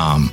um,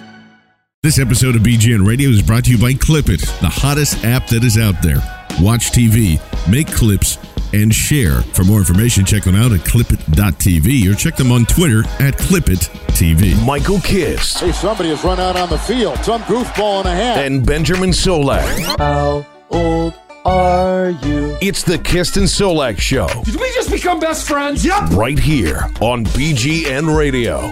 This episode of BGN Radio is brought to you by Clipit, the hottest app that is out there. Watch TV, make clips, and share. For more information, check them out at clipit.tv or check them on Twitter at clipit.tv. Michael Kist. Hey, somebody has run out on the field. Some goofball in a hat. And Benjamin Solak. How old are you? It's the Kist and Solak Show. Did we just become best friends? Yep. Right here on BGN Radio.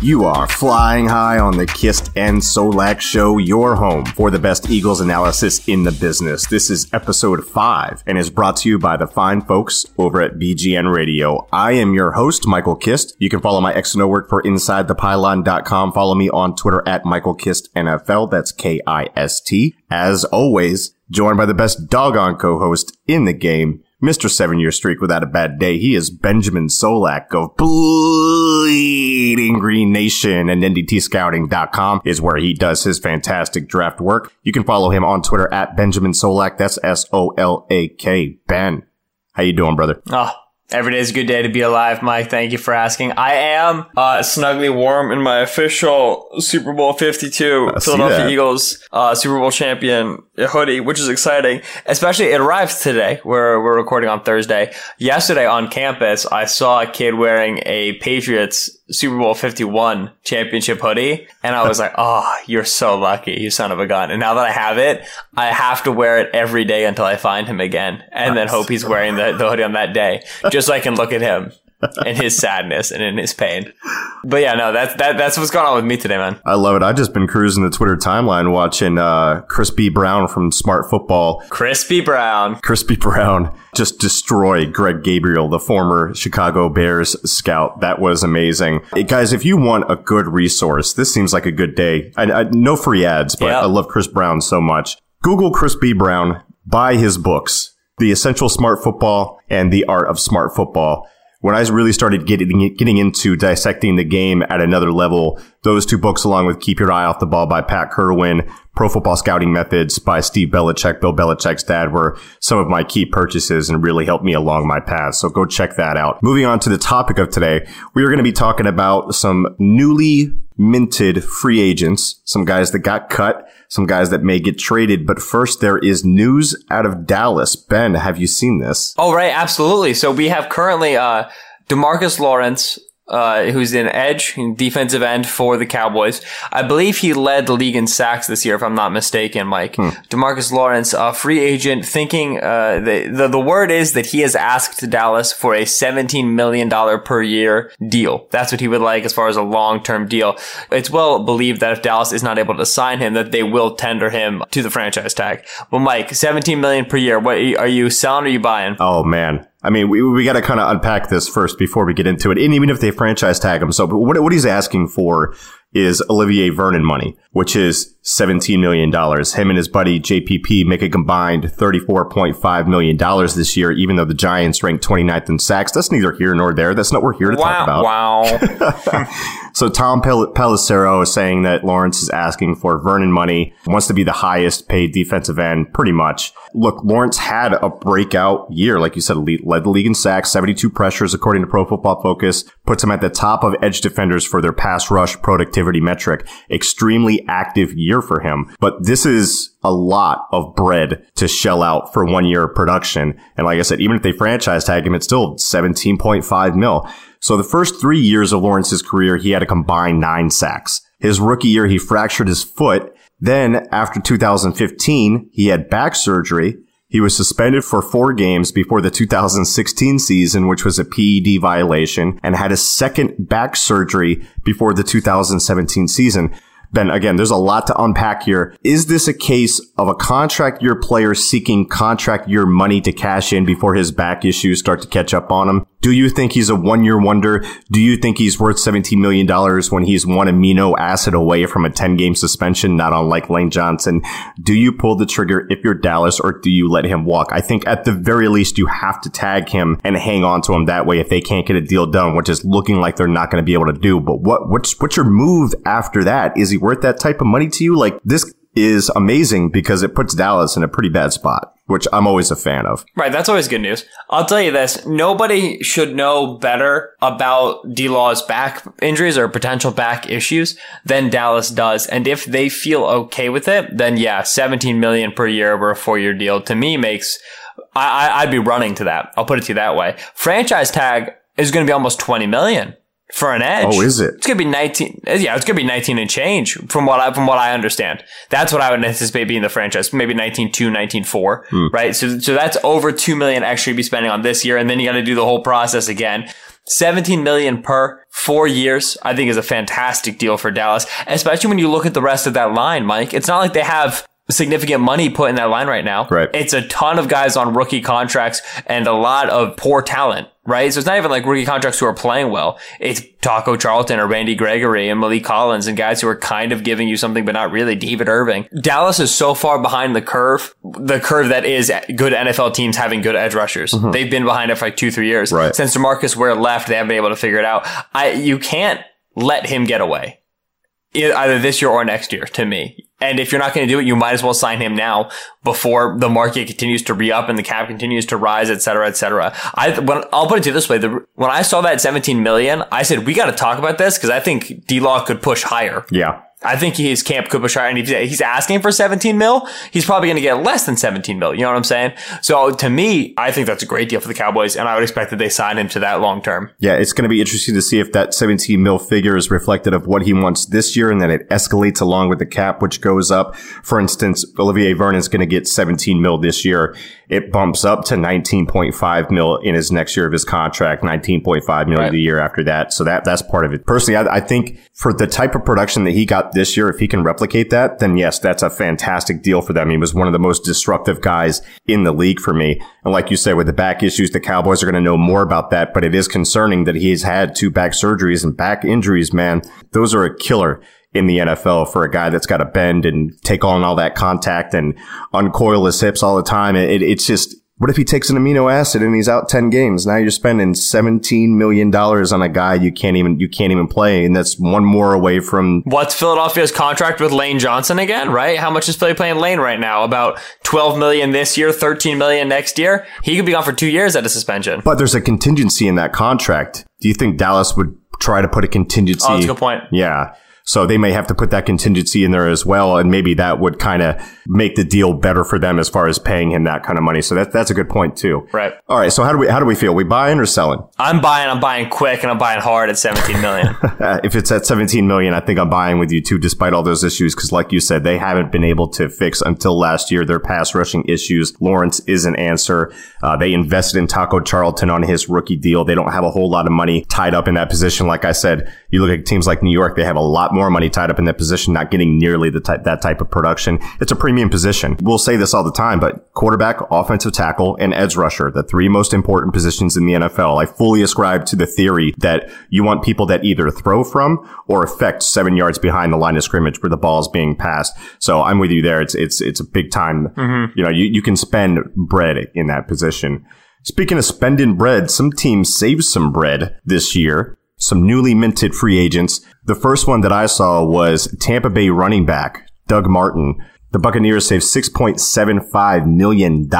You are flying high on the Kist and Solak Show, your home for the best Eagles analysis in the business. This is episode five and is brought to you by the fine folks over at BGN Radio. I am your host, Michael Kist. You can follow my X and O work for InsideThePylon.com. Follow me on Twitter at Michael Kist NFL. That's K-I-S-T. As always, joined by the best doggone co-host in the game, Mr. Seven Year Streak Without a Bad Day. He is Benjamin Solak of Bleeding Green Nation and NDTscouting.com is where he does his fantastic draft work. You can follow him on Twitter at Benjamin Solak. That's S-O-L-A-K. Ben. How you doing, brother? Oh, Every day is a good day to be alive, Mike. Thank you for asking. I am uh, snugly warm in my official Super Bowl 52 I Philadelphia. Eagles uh, Super Bowl champion hoodie, which is exciting. Especially it arrives today. We're, we're recording on Thursday. Yesterday on campus, I saw a kid wearing a Patriots Super Bowl 51 championship hoodie. And I was like, oh, you're so lucky, you son of a gun. And now that I have it, I have to wear it every day until I find him again. And then hope he's wearing the, the hoodie on that day, just so I can look at him in his sadness and in his pain. But yeah, no, that's, that, that's what's going on with me today, man. I love it. I've just been cruising the Twitter timeline watching uh, Chris B. Brown from Smart Football. Crispy Brown. Crispy Brown just destroy Greg Gabriel, the former Chicago Bears scout. That was amazing. Hey, guys, if you want a good resource, this seems like a good day. I, I, no free ads, but Yeah. I love Chris Brown so much. Google Chris B. Brown, buy his books, The Essential Smart Football and The Art of Smart Football. When I really started getting getting into dissecting the game at another level, those two books, along with Keep Your Eye Off the Ball by Pat Kirwan, Pro Football Scouting Methods by Steve Belichick, Bill Belichick's dad, were some of my key purchases and really helped me along my path. So go check that out. Moving on to the topic of today, we are going to be talking about some newly minted free agents, some guys that got cut, some guys that may get traded. But first, there is news out of Dallas. Ben, have you seen this? Oh, right. Absolutely. So we have currently, uh, Demarcus Lawrence, uh, who's an edge, defensive end for the Cowboys. I believe he led the league in sacks this year, if I'm not mistaken, Mike. Demarcus Lawrence, a free agent, thinking, uh, the, the, the word is that he has asked Dallas for a $17 million per year deal. That's what he would like as far as a long-term deal. It's well believed that if Dallas is not able to sign him, that they will tender him to the franchise tag. Well, Mike, 17 million per year. What are you selling or are you buying? Oh man. I mean, we, we got to kind of unpack this first before we get into it. And even if they franchise tag him, so but what, what he's asking for is Olivier Vernon money, which is $17 million. Him and his buddy JPP make a combined $34.5 million this year, even though the Giants ranked 29th in sacks. That's neither here nor there. That's not what we're here to talk about. wow. So Tom Pel- Pelissero is saying that Lawrence is asking for Vernon money, wants to be the highest paid defensive end, pretty much. Look, Lawrence had a breakout year, like you said, lead, led the league in sacks, 72 pressures according to Pro Football Focus, puts him at the top of edge defenders for their pass rush productivity metric. Extremely active year for him. But this is a lot of bread to shell out for one year of production. And like I said, even if they franchise tag him, it's still 17.5 mil. So the first three years of Lawrence's career, he had a combined nine sacks. His rookie year, he fractured his foot. Then after 2015, he had back surgery. He was suspended for four games before the 2016 season, which was a PED violation, and had a second back surgery before the 2017 season. Ben, again, there's a lot to unpack here. Is this a case of a contract year player seeking contract year money to cash in before his back issues start to catch up on him? Do you think he's a one year wonder? Do you think he's worth $17 million when he's one amino acid away from a 10 game suspension, not unlike Lane Johnson? Do you pull the trigger if you're Dallas or do you let him walk? I think at the very least, you have to tag him and hang on to him that way if they can't get a deal done, which is looking like they're not going to be able to do. But what, what's, what's your move after that? Is he worth that type of money to you? Like this is amazing because it puts Dallas in a pretty bad spot, which I'm always a fan of. Right, that's always good news. I'll tell you this, nobody should know better about D-Law's back injuries or potential back issues than Dallas does. And if they feel okay with it, then yeah, 17 million per year over a four-year deal to me makes I, I, I'd be running to that. I'll put it to you that way. Franchise tag is going to be almost 20 million for an edge. Oh, is it? It's gonna be nineteen. Yeah, it's gonna be nineteen and change from what I from what I understand. That's what I would anticipate being the franchise. Maybe 19-2, 19-4, Hmm. right? So so that's over two million extra you'd be spending on this year, and then you got to do the whole process again. 17 million per four years, I think is a fantastic deal for Dallas, especially when you look at the rest of that line, Mike. It's not like they have significant money put in that line right now. Right. It's a ton of guys on rookie contracts and a lot of poor talent, right? So it's not even like rookie contracts who are playing well. It's Taco Charlton or Randy Gregory and Maliek Collins and guys who are kind of giving you something, but not really. David Irving. Dallas is so far behind the curve, the curve that is good NFL teams having good edge rushers. Mm-hmm. They've been behind it for like two, three years. Right. Since DeMarcus Ware left, they haven't been able to figure it out. I, you can't let him get away either this year or next year to me. And if you're not going to do it, you might as well sign him now before the market continues to re-up and the cap continues to rise, et cetera, et cetera. I, when, I'll put it to you this way. The, when I saw that 17 million, I said, we got to talk about this because I think D-Law could push higher. Yeah. I think he's camp higher. And if he's asking for 17 mil, he's probably going to get less than 17 mil. You know what I'm saying? So to me, I think that's a great deal for the Cowboys. And I would expect that they sign him to that long term. Yeah, it's going to be interesting to see if that 17 mil figure is reflected of what he wants this year and then it escalates along with the cap, which goes up. For instance, Olivier Vernon's going to get 17 mil this year. It bumps up to 19.5 mil in his next year of his contract, 19.5 mil Right. the year after that. So that, that's part of it. Personally, I, I think for the type of production that he got this year, if he can replicate that, then yes, that's a fantastic deal for them. He was one of the most disruptive guys in the league for me. And like you said, with the back issues, the Cowboys are going to know more about that, but it is concerning that he's had two back surgeries and back injuries, man. Those are a killer in the NFL for a guy that's got to bend and take on all that contact and uncoil his hips all the time. It, it's just, what if he takes an amino acid and he's out 10 games? Now you're spending $17 million on a guy you can't even, you can't even play. And that's one more away from What's Philadelphia's contract with Lane Johnson again, right? How much is Philly playing Lane right now? About 12 million this year, 13 million next year. He could be gone for two years at a suspension. But there's a contingency in that contract. Do you think Dallas would try to put a contingency? Oh, that's a good point. Yeah. So they may have to put that contingency in there as well. And maybe that would kind of make the deal better for them as far as paying him that kind of money. So that, that's a good point too. Right. All right. So how do we, how do we feel? We buying or selling? I'm buying, I'm buying quick and I'm buying hard at 17 million. If it's at 17 million, I think I'm buying with you too, despite all those issues. Cause like you said, they haven't been able to fix until last year their pass rushing issues. Lawrence is an answer. Uh, they invested in Taco Charlton on his rookie deal. They don't have a whole lot of money tied up in that position. Like I said, you look at teams like New York, they have a lot more money tied up in that position, not getting nearly the type, that type of production. It's a premium position. We'll say this all the time, but quarterback, offensive tackle, and edge rusher, the three most important positions in the NFL. I fully ascribe to the theory that you want people that either throw from or affect seven yards behind the line of scrimmage where the ball is being passed. So I'm with you there. It's, it's, it's a big time. Mm-hmm. You know, you, you can spend bread in that position. Speaking of spending bread, some teams saved some bread this year. Some newly minted free agents. The first one that I saw was Tampa Bay running back Doug Martin. The Buccaneers saved $6.75 million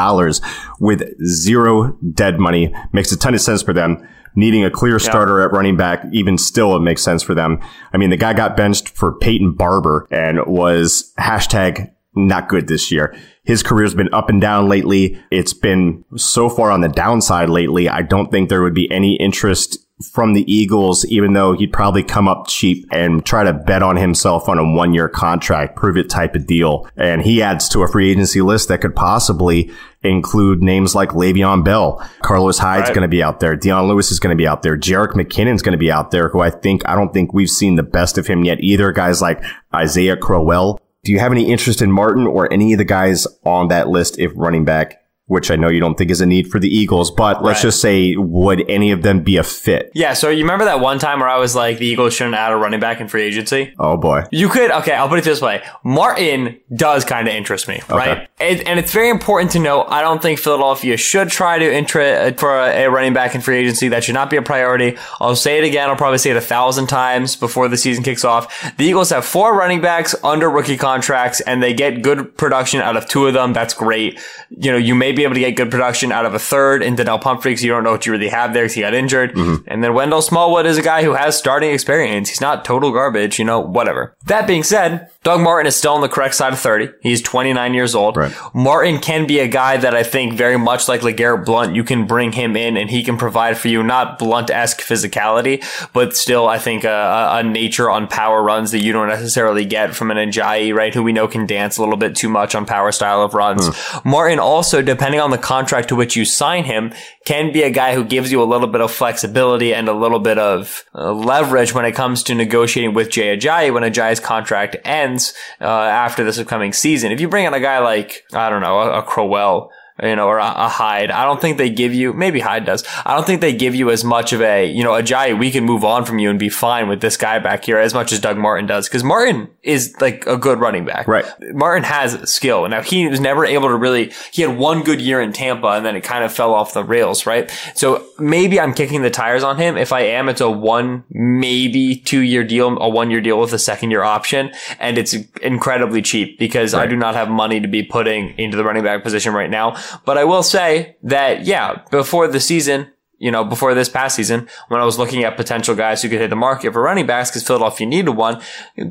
with zero dead money. Makes a ton of sense for them. Needing a clear starter at running back, even still, it makes sense for them. I mean, the guy got benched for Peyton Barber and was hashtag not good this year. His career's been up and down lately. It's been so far on the downside lately. I don't think there would be any interest from the Eagles, even though he'd probably come up cheap and try to bet on himself on a one year contract, prove it type of deal. And he adds to a free agency list that could possibly include names like Le'Veon Bell. Carlos Hyde's Right. going to be out there. Dion Lewis is going to be out there. Jerick McKinnon's going to be out there, who I think, I don't think we've seen the best of him yet either. Guys like Isaiah Crowell. Do you have any interest in Martin or any of the guys on that list if running back? Which I know you don't think is a need for the Eagles, but let's Right. just say, would any of them be a fit? Yeah, so you remember that one time where I was like, the Eagles shouldn't add a running back in free agency? Oh boy. You could, okay, I'll put it this way. Martin does kind of interest me, right? And, and it's very important to know, I don't think Philadelphia should try to intra uh, for a, a running back in free agency. That should not be a priority. I'll say it again. I'll probably say it a thousand times before the season kicks off. The Eagles have four running backs under rookie contracts and they get good production out of two of them. That's great. You know, you may be able to get good production out of a third in Donnel Pumphrey because you don't know what you really have there because he got injured. Mm-hmm. And then Wendell Smallwood is a guy who has starting experience. He's not total garbage, you know, whatever. That being said, Doug Martin is still on the correct side of 30. He's 29 years old. Right. Martin can be a guy that I think very much like LeGarrette Blunt, you can bring him in and he can provide for you not Blunt-esque physicality, but still I think a, a- a nature on power runs that you don't necessarily get from an Ajayi, right? Who we know can dance a little bit too much on power style of runs. Hmm. Martin also, depending on the contract to which you sign him, can be a guy who gives you a little bit of flexibility and a little bit of uh, leverage when it comes to negotiating with Jay Ajayi when Ajayi's contract ends uh, after this upcoming season. If you bring in a guy like, I don't know, a, a Crowell, you know, or a, a Hyde. I don't think they give you, maybe Hyde does. I don't think they give you as much of a, you know, a Ajayi, we can move on from you and be fine with this guy back here as much as Doug Martin does. Cause Martin is like a good running back. Right. Martin has skill. Now he was never able to really, he had one good year in Tampa and then it kind of fell off the rails, right? So maybe I'm kicking the tires on him. If I am, it's a one, maybe two year deal, a one year deal with a second year option. And it's incredibly cheap because I do not have money to be putting into the running back position right now. But I will say that, yeah, before the season, you know, before this past season, when I was looking at potential guys who could hit the market for running backs because Philadelphia needed one,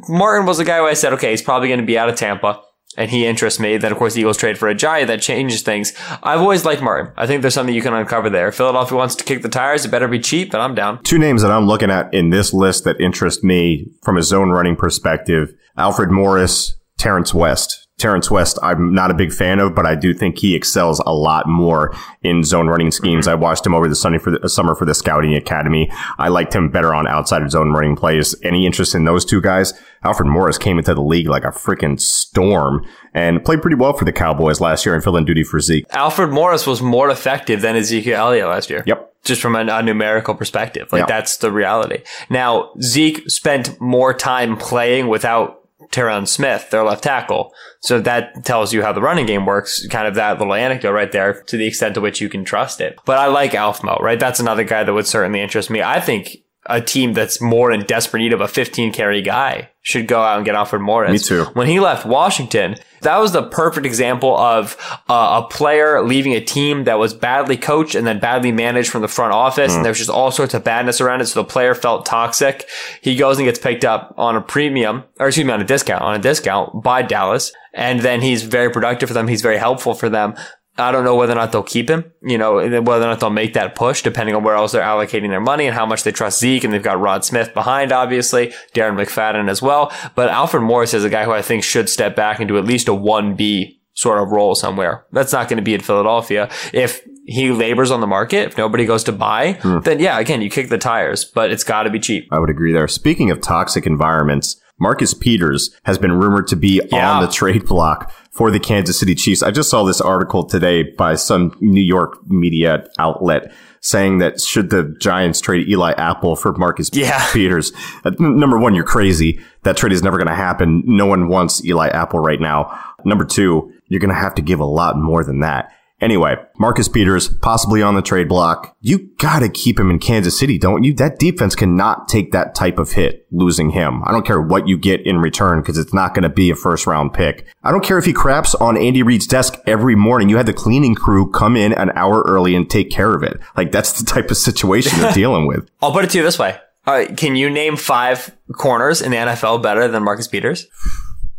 Martin was the guy who I said, okay, he's probably going to be out of Tampa. And he interests me. Then, of course, the Eagles trade for Ajayi. That changes things. I've always liked Martin. I think there's something you can uncover there. Philadelphia wants to kick the tires, it better be cheap, and I'm down. Two names that I'm looking at in this list that interest me from a zone running perspective Alfred Morris, Terrence West. Terrence West, I'm not a big fan of, but I do think he excels a lot more in zone running schemes. I watched him over the sunny for the uh, summer for the scouting academy. I liked him better on outside of zone running plays. Any interest in those two guys? Alfred Morris came into the league like a freaking storm and played pretty well for the Cowboys last year and filled in duty for Zeke. Alfred Morris was more effective than Ezekiel Elliott last year. Yep. Just from a, a numerical perspective. Like Yeah. that's the reality. Now, Zeke spent more time playing without Tyron Smith, their left tackle. So that tells you how the running game works. Kind of that little anecdote right there to the extent to which you can trust it. But I like Alfmo, right? That's another guy that would certainly interest me. I think a team that's more in desperate need of a 15 carry guy should go out and get Alfred Morris. Me too. When he left Washington, that was the perfect example of uh, a player leaving a team that was badly coached and then badly managed from the front office. And there was just all sorts of badness around it. So the player felt toxic. He goes and gets picked up on a premium, or excuse me, on a discount, on a discount by Dallas. And then he's very productive for them. He's very helpful for them. I don't know whether or not they'll keep him, you know, whether or not they'll make that push depending on where else they're allocating their money and how much they trust Zeke. And they've got Rod Smith behind, obviously, Darren McFadden as well. But Alfred Morris is a guy who I think should step back into at least a 1B sort of role somewhere. That's not going to be in Philadelphia. If he labors on the market, if nobody goes to buy, hmm. then yeah, again, you kick the tires, but it's got to be cheap. I would agree there. Speaking of toxic environments, Marcus Peters has been rumored to be Yeah. on the trade block for the Kansas City Chiefs. I just saw this article today by some New York media outlet saying that should the Giants trade Eli Apple for Marcus Yeah. Peters, uh, number one, you're crazy. That trade is never going to happen. No one wants Eli Apple right now. Number two, you're going to have to give a lot more than that. Anyway, Marcus Peters possibly on the trade block. You gotta keep him in Kansas City, don't you? That defense cannot take that type of hit losing him. I don't care what you get in return because it's not going to be a first round pick. I don't care if he craps on Andy Reid's desk every morning. You had the cleaning crew come in an hour early and take care of it. Like that's the type of situation you're dealing with. I'll put it to you this way. All right, can you name five corners in the NFL better than Marcus Peters?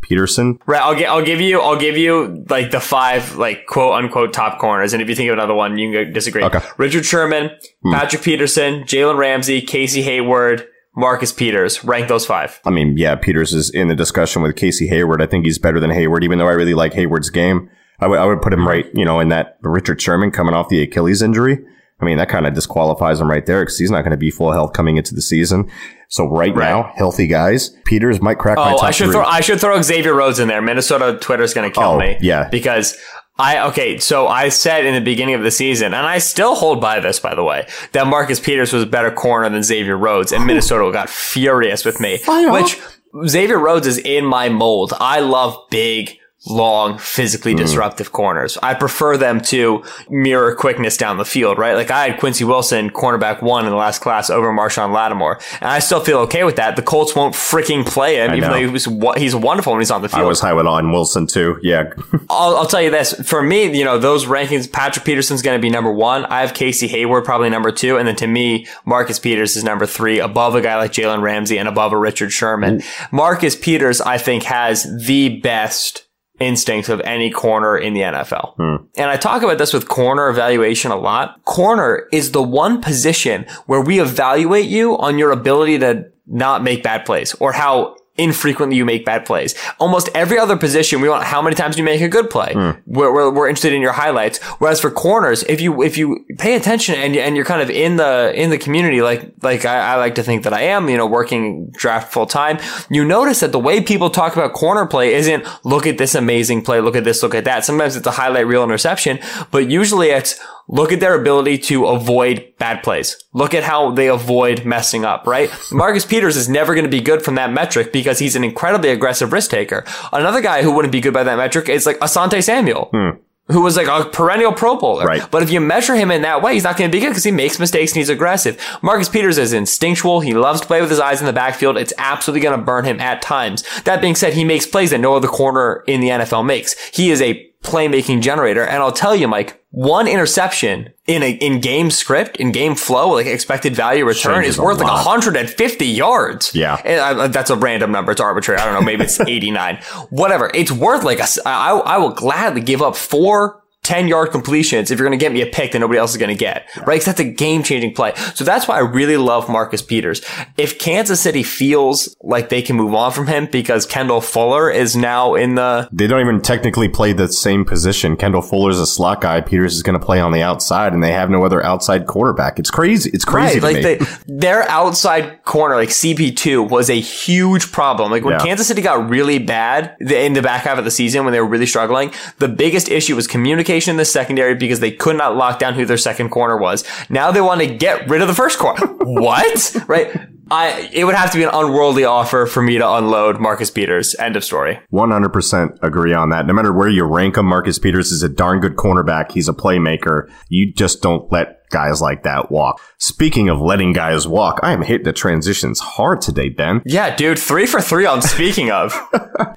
Peterson. Right, I'll, I'll give you, I'll give you like the five, like quote unquote top corners. And if you think of another one, you can disagree. Okay. Richard Sherman, Hmm. Patrick Peterson, Jalen Ramsey, Casey Hayward, Marcus Peters. Rank those five. I mean, yeah, Peters is in the discussion with Casey Hayward. I think he's better than Hayward, even though I really like Hayward's game. I would I would put him right, you know, in that Richard Sherman coming off the Achilles injury. I mean, that kind of disqualifies him right there because he's not going to be full health coming into the season. So right, now, healthy guys, Peters might crack my Oh, top I should three. throw, I should throw Xavier Rhodes in there. Minnesota Twitter's going to kill Oh, me. yeah. Because I, okay, so I said in the beginning of the season, and I still hold by this, by the way, that Marcus Peters was a better corner than Xavier Rhodes, and Minnesota got furious with me. Which, Xavier Rhodes is in my mold. I love big, long, physically Hmm. disruptive corners. I prefer them to mirror quickness down the field, right? Like I had Quincy Wilson, cornerback one in the last class over Marshon Lattimore. And I still feel okay with that. The Colts won't freaking play him, I even know. though he was, he's wonderful when he's on the field. I was high with on Wilson too. Yeah. I'll, I'll tell you this. For me, you know, those rankings, Patrick Peterson's going to be number one. I have Casey Hayward probably number two. And then to me, Marcus Peters is number three, above a guy like Jalen Ramsey and above a Richard Sherman. Marcus Peters, I think, has the best instinct of any corner in the NFL. Hmm. And I talk about this with corner evaluation a lot. Corner is the one position where we evaluate you on your ability to not make bad plays or how infrequently you make bad plays. Almost every other position, we want how many times you make a good play. Hmm. We're, we're, we're interested in your highlights. Whereas for corners, if you if you pay attention and and you're kind of in the in the community, like like I, I like to think that I am, you know, working draft full time, you notice that the way people talk about corner play isn't look at this amazing play, look at this, look at that. Sometimes it's a highlight reel interception, but usually it's look at their ability to avoid bad plays. Look at how they avoid messing up, right? Marcus Peters is never going to be good from that metric because he's an incredibly aggressive risk taker. Another guy who wouldn't be good by that metric is like Asante Samuel. Hmm. Who was like a perennial Pro Bowler. Right. But if you measure him in that way, he's not going to be good because he makes mistakes and he's aggressive. Marcus Peters is instinctual. He loves to play with his eyes in the backfield. It's absolutely going to burn him at times. That being said, he makes plays that no other corner in the NFL makes. He is a playmaking generator. And I'll tell you, Mike, one interception in a in game script, in game flow, like expected value return Changes is worth like lot. 150 yards. Yeah. And that's a random number. It's arbitrary. I don't know. Maybe it's 89. Whatever. It's worth like a, I, I will gladly give up four 10 yard completions if you're going to get me a pick that nobody else is going to get, right? Because that's a game changing play. So that's why I really love Marcus Peters. If Kansas City feels like they can move on from him because Kendall Fuller is now in the They don't even technically play the same position. Kendall Fuller's a slot guy. Peters is going to play on the outside, and they have no other outside quarterback. It's crazy. It's crazy Right, to like me. they, their outside corner, like CP2, was a huge problem. Like when Yeah. Kansas City got really bad in the back half of the season when they were really struggling, the biggest issue was communication in the secondary because they could not lock down who their second corner was. Now they want to get rid of the first corner. what? Right? I it would have to be an unworldly offer for me to unload Marcus Peters. End of story. 100% agree on that. No matter where you rank him, Marcus Peters is a darn good cornerback. He's a playmaker. You just don't let guys like that walk. Speaking of letting guys walk, I am hitting the transitions hard today, Ben. Yeah, dude, three for three on speaking of.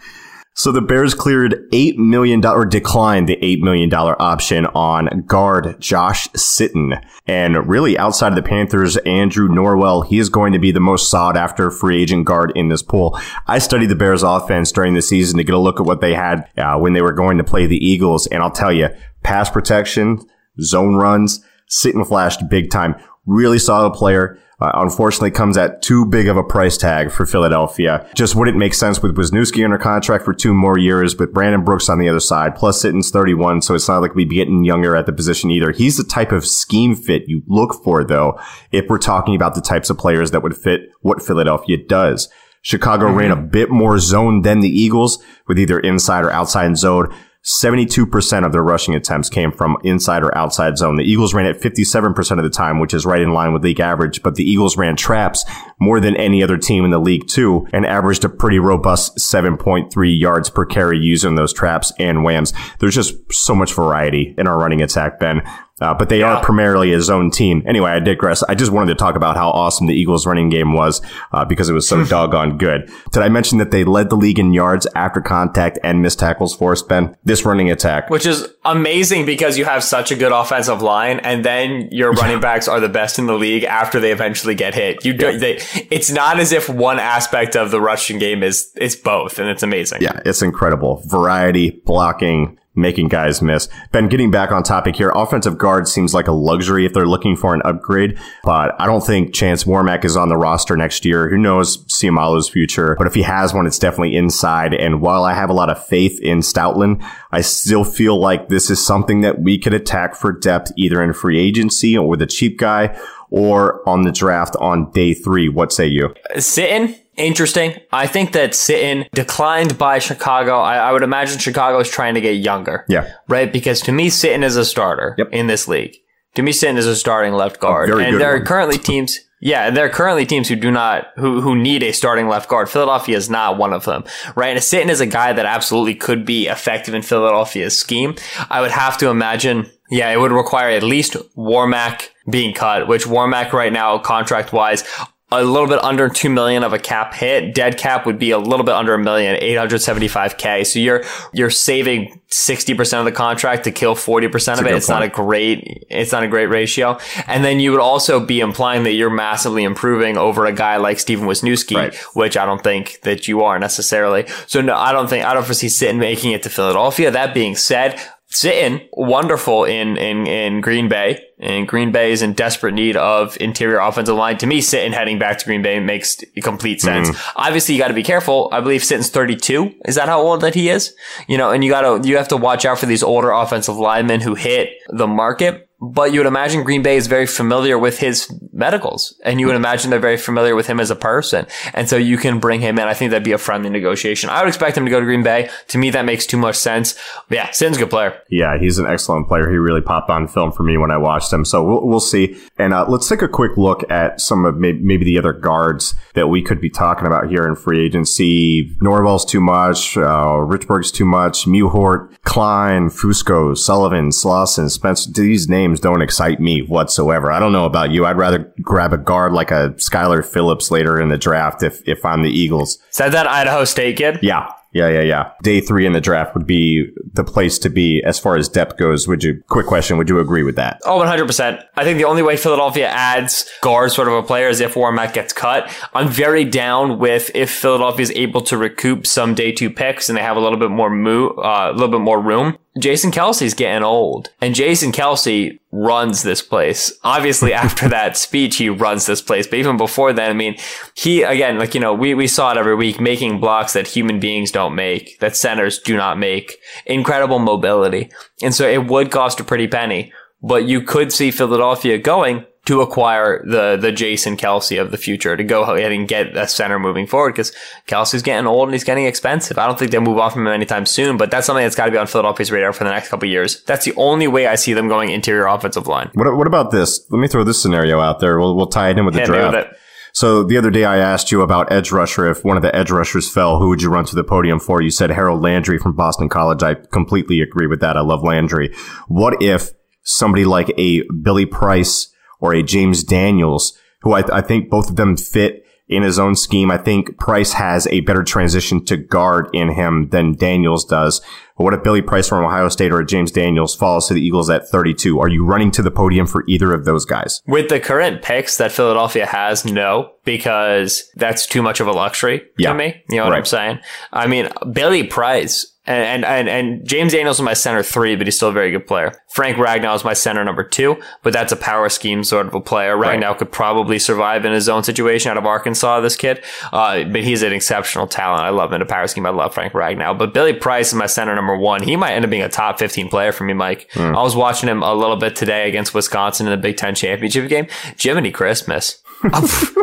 So the Bears cleared $8 million or declined the $8 million option on guard Josh Sitton. And really outside of the Panthers, Andrew Norwell, he is going to be the most sought after free agent guard in this pool. I studied the Bears offense during the season to get a look at what they had uh, when they were going to play the Eagles. And I'll tell you, pass protection, zone runs, Sitton flashed big time. Really solid player. Uh, unfortunately comes at too big of a price tag for Philadelphia. Just wouldn't make sense with Wisniewski under contract for two more years, but Brandon Brooks on the other side, plus Sitton's 31, so it's not like we'd be getting younger at the position either. He's the type of scheme fit you look for, though, if we're talking about the types of players that would fit what Philadelphia does. Chicago ran a bit more zone than the Eagles with either inside or outside zone. 72% of their rushing attempts came from inside or outside zone. The Eagles ran it 57% of the time, which is right in line with league average, but the Eagles ran traps more than any other team in the league too and averaged a pretty robust 7.3 yards per carry using those traps and whams. There's just so much variety in our running attack, Ben. Uh, but they are primarily a zone team. Anyway, I digress. I just wanted to talk about how awesome the Eagles running game was uh, because it was so doggone good. Did I mention that they led the league in yards after contact and missed tackles for us, Ben? This running attack. Which is amazing because you have such a good offensive line, and then your running backs are the best in the league after they eventually get hit. You do, they it's not as if one aspect of the Russian game is is both, and it's amazing. Yeah, it's incredible. Variety, blocking, making guys miss. Ben, getting back on topic here, offensive guard seems like a luxury if they're looking for an upgrade, but I don't think Chance Warmack is on the roster next year. Who knows Seumalo's future? But if he has one, it's definitely inside. And while I have a lot of faith in Stoutland, I still feel like this is something that we could attack for depth either in free agency or with a cheap guy or on the draft on day three. What say you? Sitting interesting. I think that Sitton declined by Chicago. I, I, would imagine Chicago is trying to get younger. Yeah. Right? Because to me, Sitton is a starter yep. in this league. To me, Sitton is a starting left guard. and there one. are currently teams. Yeah, there are currently teams who do not, who, who need a starting left guard. Philadelphia is not one of them, right? And Sitton is a guy that absolutely could be effective in Philadelphia's scheme. I would have to imagine, yeah, it would require at least Warmack being cut, which Warmack right now, contract wise, a little bit under 2 million of a cap hit. Dead cap would be a little bit under a million, 875k. So you're, you're saving 60% of the contract to kill 40% of it. It's point. not a great, it's not a great ratio. And then you would also be implying that you're massively improving over a guy like Stefen Wisniewski, right. which I don't think that you are necessarily. So no, I don't think, I don't foresee Sitton making it to Philadelphia. That being said, Sitton, wonderful in, in, in Green Bay. And Green Bay is in desperate need of interior offensive line. To me, Sitton heading back to Green Bay makes complete sense. Mm. Obviously, you got to be careful. I believe Sitton's 32. Is that how old that he is? You know, and you got to, you have to watch out for these older offensive linemen who hit the market but you would imagine Green Bay is very familiar with his medicals and you would imagine they're very familiar with him as a person. And so you can bring him in. I think that'd be a friendly negotiation. I would expect him to go to Green Bay. To me, that makes too much sense. But yeah, Sin's a good player. Yeah, he's an excellent player. He really popped on film for me when I watched him. So we'll, we'll see. And uh, let's take a quick look at some of maybe, maybe, the other guards that we could be talking about here in free agency. Norwell's too much. Uh, Richburg's too much. Mewhort, Kline, Fusco, Sullivan, Slauson, Spencer. These names don't excite me whatsoever. I don't know about you. I'd rather grab a guard like a Skylar Phillips later in the draft if, if I'm the Eagles. Said that Idaho State kid? Yeah. Yeah, yeah, yeah. Day three in the draft would be the place to be as far as depth goes. Would you, quick question, would you agree with that? Oh, 100%. I think the only way Philadelphia adds guard sort of a player is if Warmack gets cut. I'm very down with if Philadelphia is able to recoup some day two picks and they have a little bit more mo- uh, a little bit more room. Jason Kelce's getting old and Jason Kelce runs this place. Obviously after that speech, he runs this place. But even before then, I mean, he, again, like, you know, we, we saw it every week making blocks that human beings don't make, that centers do not make. Incredible mobility. And so it would cost a pretty penny, but you could see Philadelphia going to acquire the the Jason Kelce of the future to go ahead and get a center moving forward because Kelce's getting old and he's getting expensive. I don't think they'll move off him anytime soon, but that's something that's got to be on Philadelphia's radar for the next couple years. That's the only way I see them going interior offensive line. What, what about this? Let me throw this scenario out there. We'll, we'll tie it in with the Hit draft. So the other day I asked you about edge rusher. If one of the edge rushers fell, who would you run to the podium for? You said Harold Landry from Boston College. I completely agree with that. I love Landry. What if somebody like a Billy Price or a James Daniels, who I, th- I think both of them fit in his own scheme. I think Price has a better transition to guard in him than Daniels does. But what if Billy Price from Ohio State or James Daniels falls to the Eagles at 32? Are you running to the podium for either of those guys? With the current picks that Philadelphia has, no, because that's too much of a luxury yeah. to me. You know what right. I'm saying? I mean, Billy Price and, and, and James Daniels is my center three, but he's still a very good player. Frank Ragnow is my center number two, but that's a power scheme sort of a player. Ragnow right. could probably survive in his own situation out of Arkansas, this kid. Uh, but he's an exceptional talent. I love him in a power scheme. I love Frank Ragnow. But Billy Price is my center number one. He might end up being a top 15 player for me, Mike. Mm. I was watching him a little bit today against Wisconsin in the Big Ten championship game. Jiminy Christmas.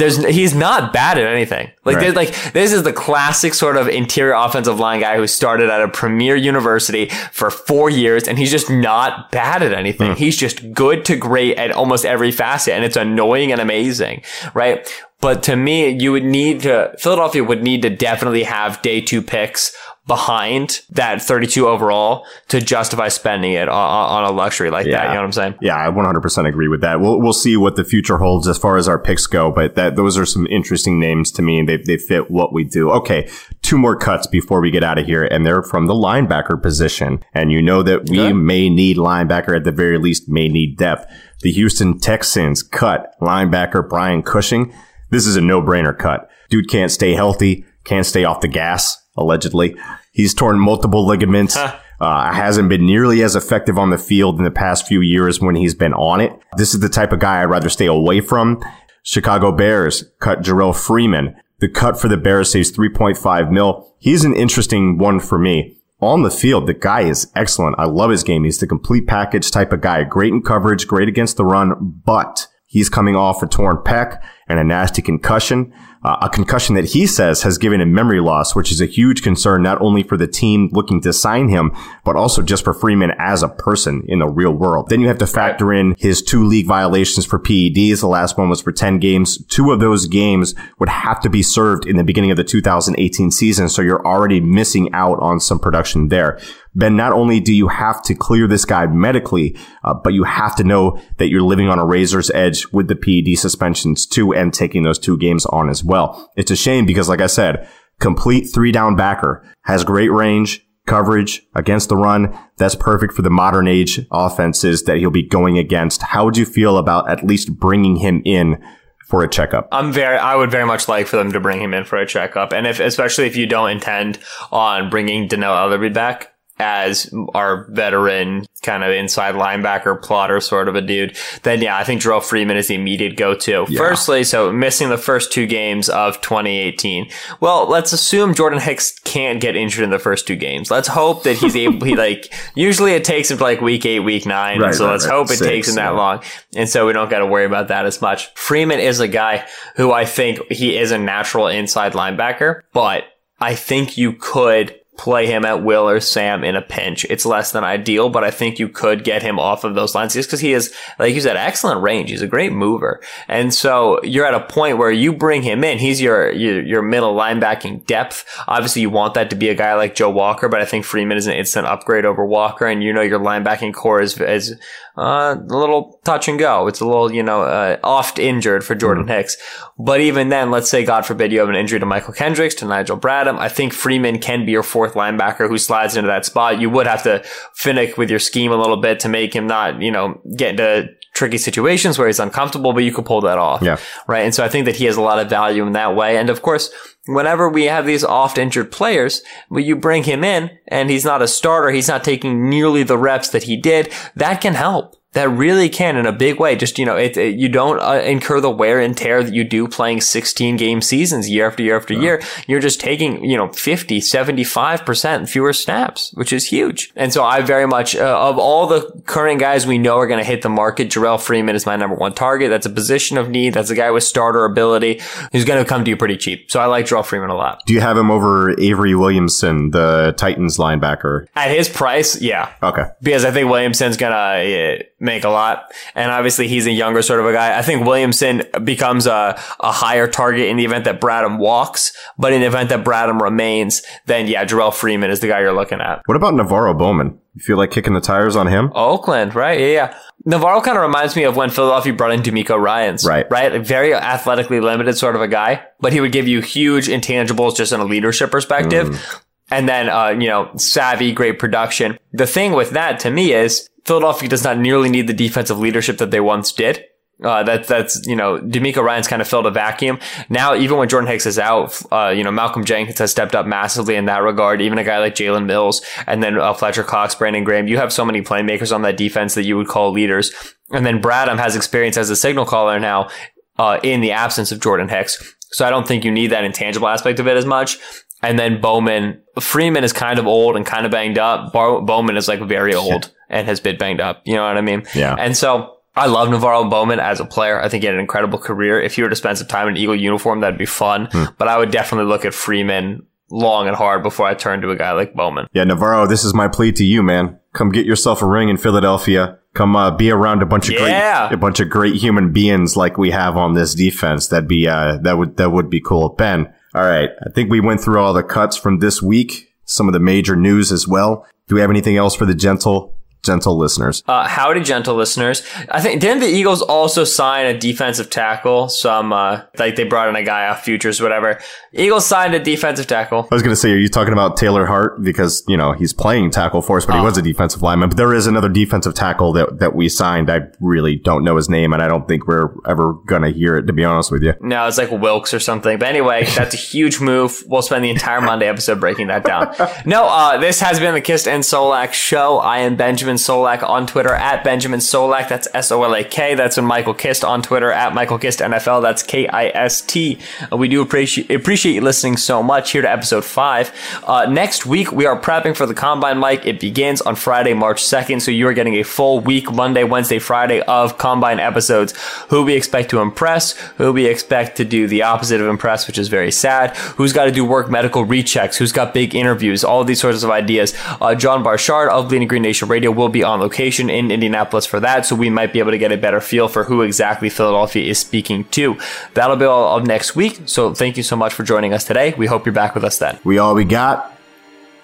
there's he's not bad at anything. Like right. like this is the classic sort of interior offensive line guy who started at a premier university for four years and he's just not bad at anything. Mm. He's just good to great at almost every facet and it's annoying and amazing, right? But to me, you would need to Philadelphia would need to definitely have day two picks behind that 32 overall to justify spending it on, on a luxury like yeah. that. You know what I'm saying? Yeah, I 100% agree with that. We'll, we'll see what the future holds as far as our picks go, but that, those are some interesting names to me and they, they fit what we do. Okay. Two more cuts before we get out of here and they're from the linebacker position. And you know that we Good. may need linebacker at the very least may need depth. The Houston Texans cut linebacker Brian Cushing This is a no-brainer cut. Dude can't stay healthy, can't stay off the gas, allegedly. He's torn multiple ligaments. Uh, hasn't been nearly as effective on the field in the past few years when he's been on it. This is the type of guy I'd rather stay away from. Chicago Bears cut Jerrell Freeman. The cut for the Bears saves 3.5 mil. He's an interesting one for me. On the field, the guy is excellent. I love his game. He's the complete package type of guy. Great in coverage, great against the run, but he's coming off a torn pec and a nasty concussion uh, a concussion that he says has given him memory loss, which is a huge concern not only for the team looking to sign him, but also just for Freeman as a person in the real world. Then you have to factor in his two league violations for PEDs. The last one was for 10 games. Two of those games would have to be served in the beginning of the 2018 season. So you're already missing out on some production there. Ben, not only do you have to clear this guy medically, uh, but you have to know that you're living on a razor's edge with the PED suspensions too and taking those two games on as well. It's a shame because, like I said, complete three down backer has great range, coverage against the run. That's perfect for the modern age offenses that he'll be going against. How would you feel about at least bringing him in for a checkup. I'm very, I would very much like for them to bring him in for a checkup. And if, especially if you don't intend on bringing Dannell Ellerbe back, as our veteran kind of inside linebacker plotter sort of a dude, then yeah, I think Jerrell Freeman is the immediate go-to. Yeah. Firstly, so missing the first two games of 2018. Well, let's assume Jordan Hicks can't get injured in the first two games. Let's hope that he's able, he like, usually it takes him to like week eight, week nine. Right, so right, let's right. hope it Six, takes him that long. And so we don't got to worry about that as much. Freeman is a guy who I think he is a natural inside linebacker, but I think you could play him at Will or Sam in a pinch. It's less than ideal, but I think you could get him off of those lines just because he is, like you said, excellent range. He's a great mover. And so you're at a point where you bring him in. He's your, your, your middle linebacking depth. Obviously you want that to be a guy like Joe Walker, but I think Freeman is an instant upgrade over Walker. And you know your linebacking core is, is uh, a little touch and go. It's a little, you know, uh, oft injured for Jordan mm-hmm. Hicks. But even then, let's say, God forbid, you have an injury to Mychal Kendricks, to Nigel Bradham. I think Freeman can be your fourth linebacker who slides into that spot. You would have to finick with your scheme a little bit to make him not, you know, get into tricky situations where he's uncomfortable, but you could pull that off. Yeah. Right. And so I think that he has a lot of value in that way. And of course, whenever we have these oft injured players, when you bring him in and he's not a starter, he's not taking nearly the reps that he did, that can help that really can in a big way. Just, you know, it, it you don't uh, incur the wear and tear that you do playing 16 game seasons year after year after yeah. year. You're just taking, you know, 50, 75% fewer snaps, which is huge. And so I very much, uh, of all the current guys we know are going to hit the market, Jerrell Freeman is my number one target. That's a position of need. That's a guy with starter ability who's going to come to you pretty cheap. So I like Jerrell Freeman a lot. Do you have him over Avery Williamson, the Titans linebacker? At his price, yeah. Okay. Because I think Williamson's going to, uh, make a lot. And obviously he's a younger sort of a guy. I think Williamson becomes a, a higher target in the event that Bradham walks, but in the event that Bradham remains, then yeah, Jerrell Freeman is the guy you're looking at. What about NaVorro Bowman? You feel like kicking the tires on him? Oakland, right? Yeah, yeah. NaVorro kind of reminds me of when Philadelphia brought in DeMeco Ryans. Right. Right? A very athletically limited sort of a guy, but he would give you huge intangibles just in a leadership perspective. Mm. And then, uh, you know, savvy, great production. The thing with that to me is Philadelphia does not nearly need the defensive leadership that they once did. Uh, that's, that's, you know, DeMeco Ryans kind of filled a vacuum. Now, even when Jordan Hicks is out, uh, you know, Malcolm Jenkins has stepped up massively in that regard. Even a guy like Jalen Mills and then uh, Fletcher Cox, Brandon Graham, you have so many playmakers on that defense that you would call leaders. And then Bradham has experience as a signal caller now, uh, in the absence of Jordan Hicks. So I don't think you need that intangible aspect of it as much. And then Bowman, Freeman is kind of old and kind of banged up. Bar- Bowman is like very old and has been banged up. You know what I mean? Yeah. And so I love NaVorro Bowman as a player. I think he had an incredible career. If he were to spend some time in Eagle uniform, that'd be fun. Hmm. But I would definitely look at Freeman long and hard before I turn to a guy like Bowman. Yeah, NaVorro, this is my plea to you, man. Come get yourself a ring in Philadelphia. Come uh, be around a bunch of yeah. great, a bunch of great human beings like we have on this defense. That'd be uh, that would that would be cool. Ben, all right. I think we went through all the cuts from this week, some of the major news as well. Do we have anything else for the gentle gentle listeners. Uh, howdy, gentle listeners. I think didn't the Eagles also sign a defensive tackle? Some uh, like they brought in a guy off futures, whatever. Eagles signed a defensive tackle. I was going to say, are you talking about Taylor Hart because you know he's playing tackle for us, but he Oh. was a defensive lineman. But there is another defensive tackle that that we signed. I really don't know his name, and I don't think we're ever going to hear it. To be honest with you, No, it's like Wilkes or something. But anyway, that's a huge move. We'll spend the entire Monday episode breaking that down. No, uh, this has been the Kist and Solak show. I am Benjamin Solak on Twitter at Benjamin Solak. That's S O L A K. That's when Michael Kist on Twitter at Michael Kist NFL. That's K I S T. Uh, We do appreciate appreciate you listening so much here to episode five. Uh, next week we are prepping for the combine, Mike. It begins on Friday, March second. So you are getting a full week, Monday, Wednesday, Friday of combine episodes. Who we expect to impress? Who we expect to do the opposite of impress, which is very sad. Who's got to do work medical rechecks? Who's got big interviews? All these sorts of ideas. Uh, John Barshard of Bleeding Green Nation Radio will be on location in Indianapolis for that, so we might be able to get a better feel for who exactly Philadelphia is speaking to. That'll be all of next week. So thank you so much for joining us today. We hope you're back with us then. we all we got,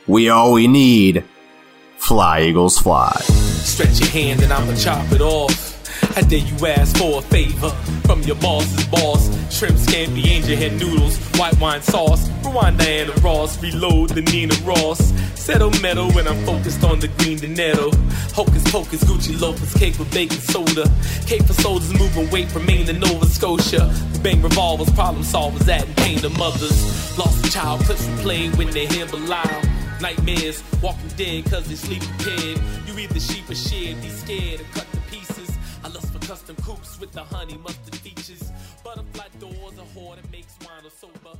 we all we need. Fly Eagles fly. Stretch your hand and I'ma chop it off. I dare you ask for a favor from your boss's boss. Shrimp scampi, angel hair noodles, white wine sauce. Rewind Diana Ross, reload the Nina Ross. Settle metal when I'm focused on the green dinero. Hocus pocus, Gucci loafers, cake with baking soda. Cake for soldiers moving weight from Maine to Nova Scotia. Bang revolvers, problem solvers, adding pain to mothers. Lost a child, clips replay when they hear Belial. Nightmares, walking dead cause they sleep prepared. You either sheep or shed, be scared and cut to custom coops with the honey mustard features. Butterfly doors, a whore that makes wine or sober.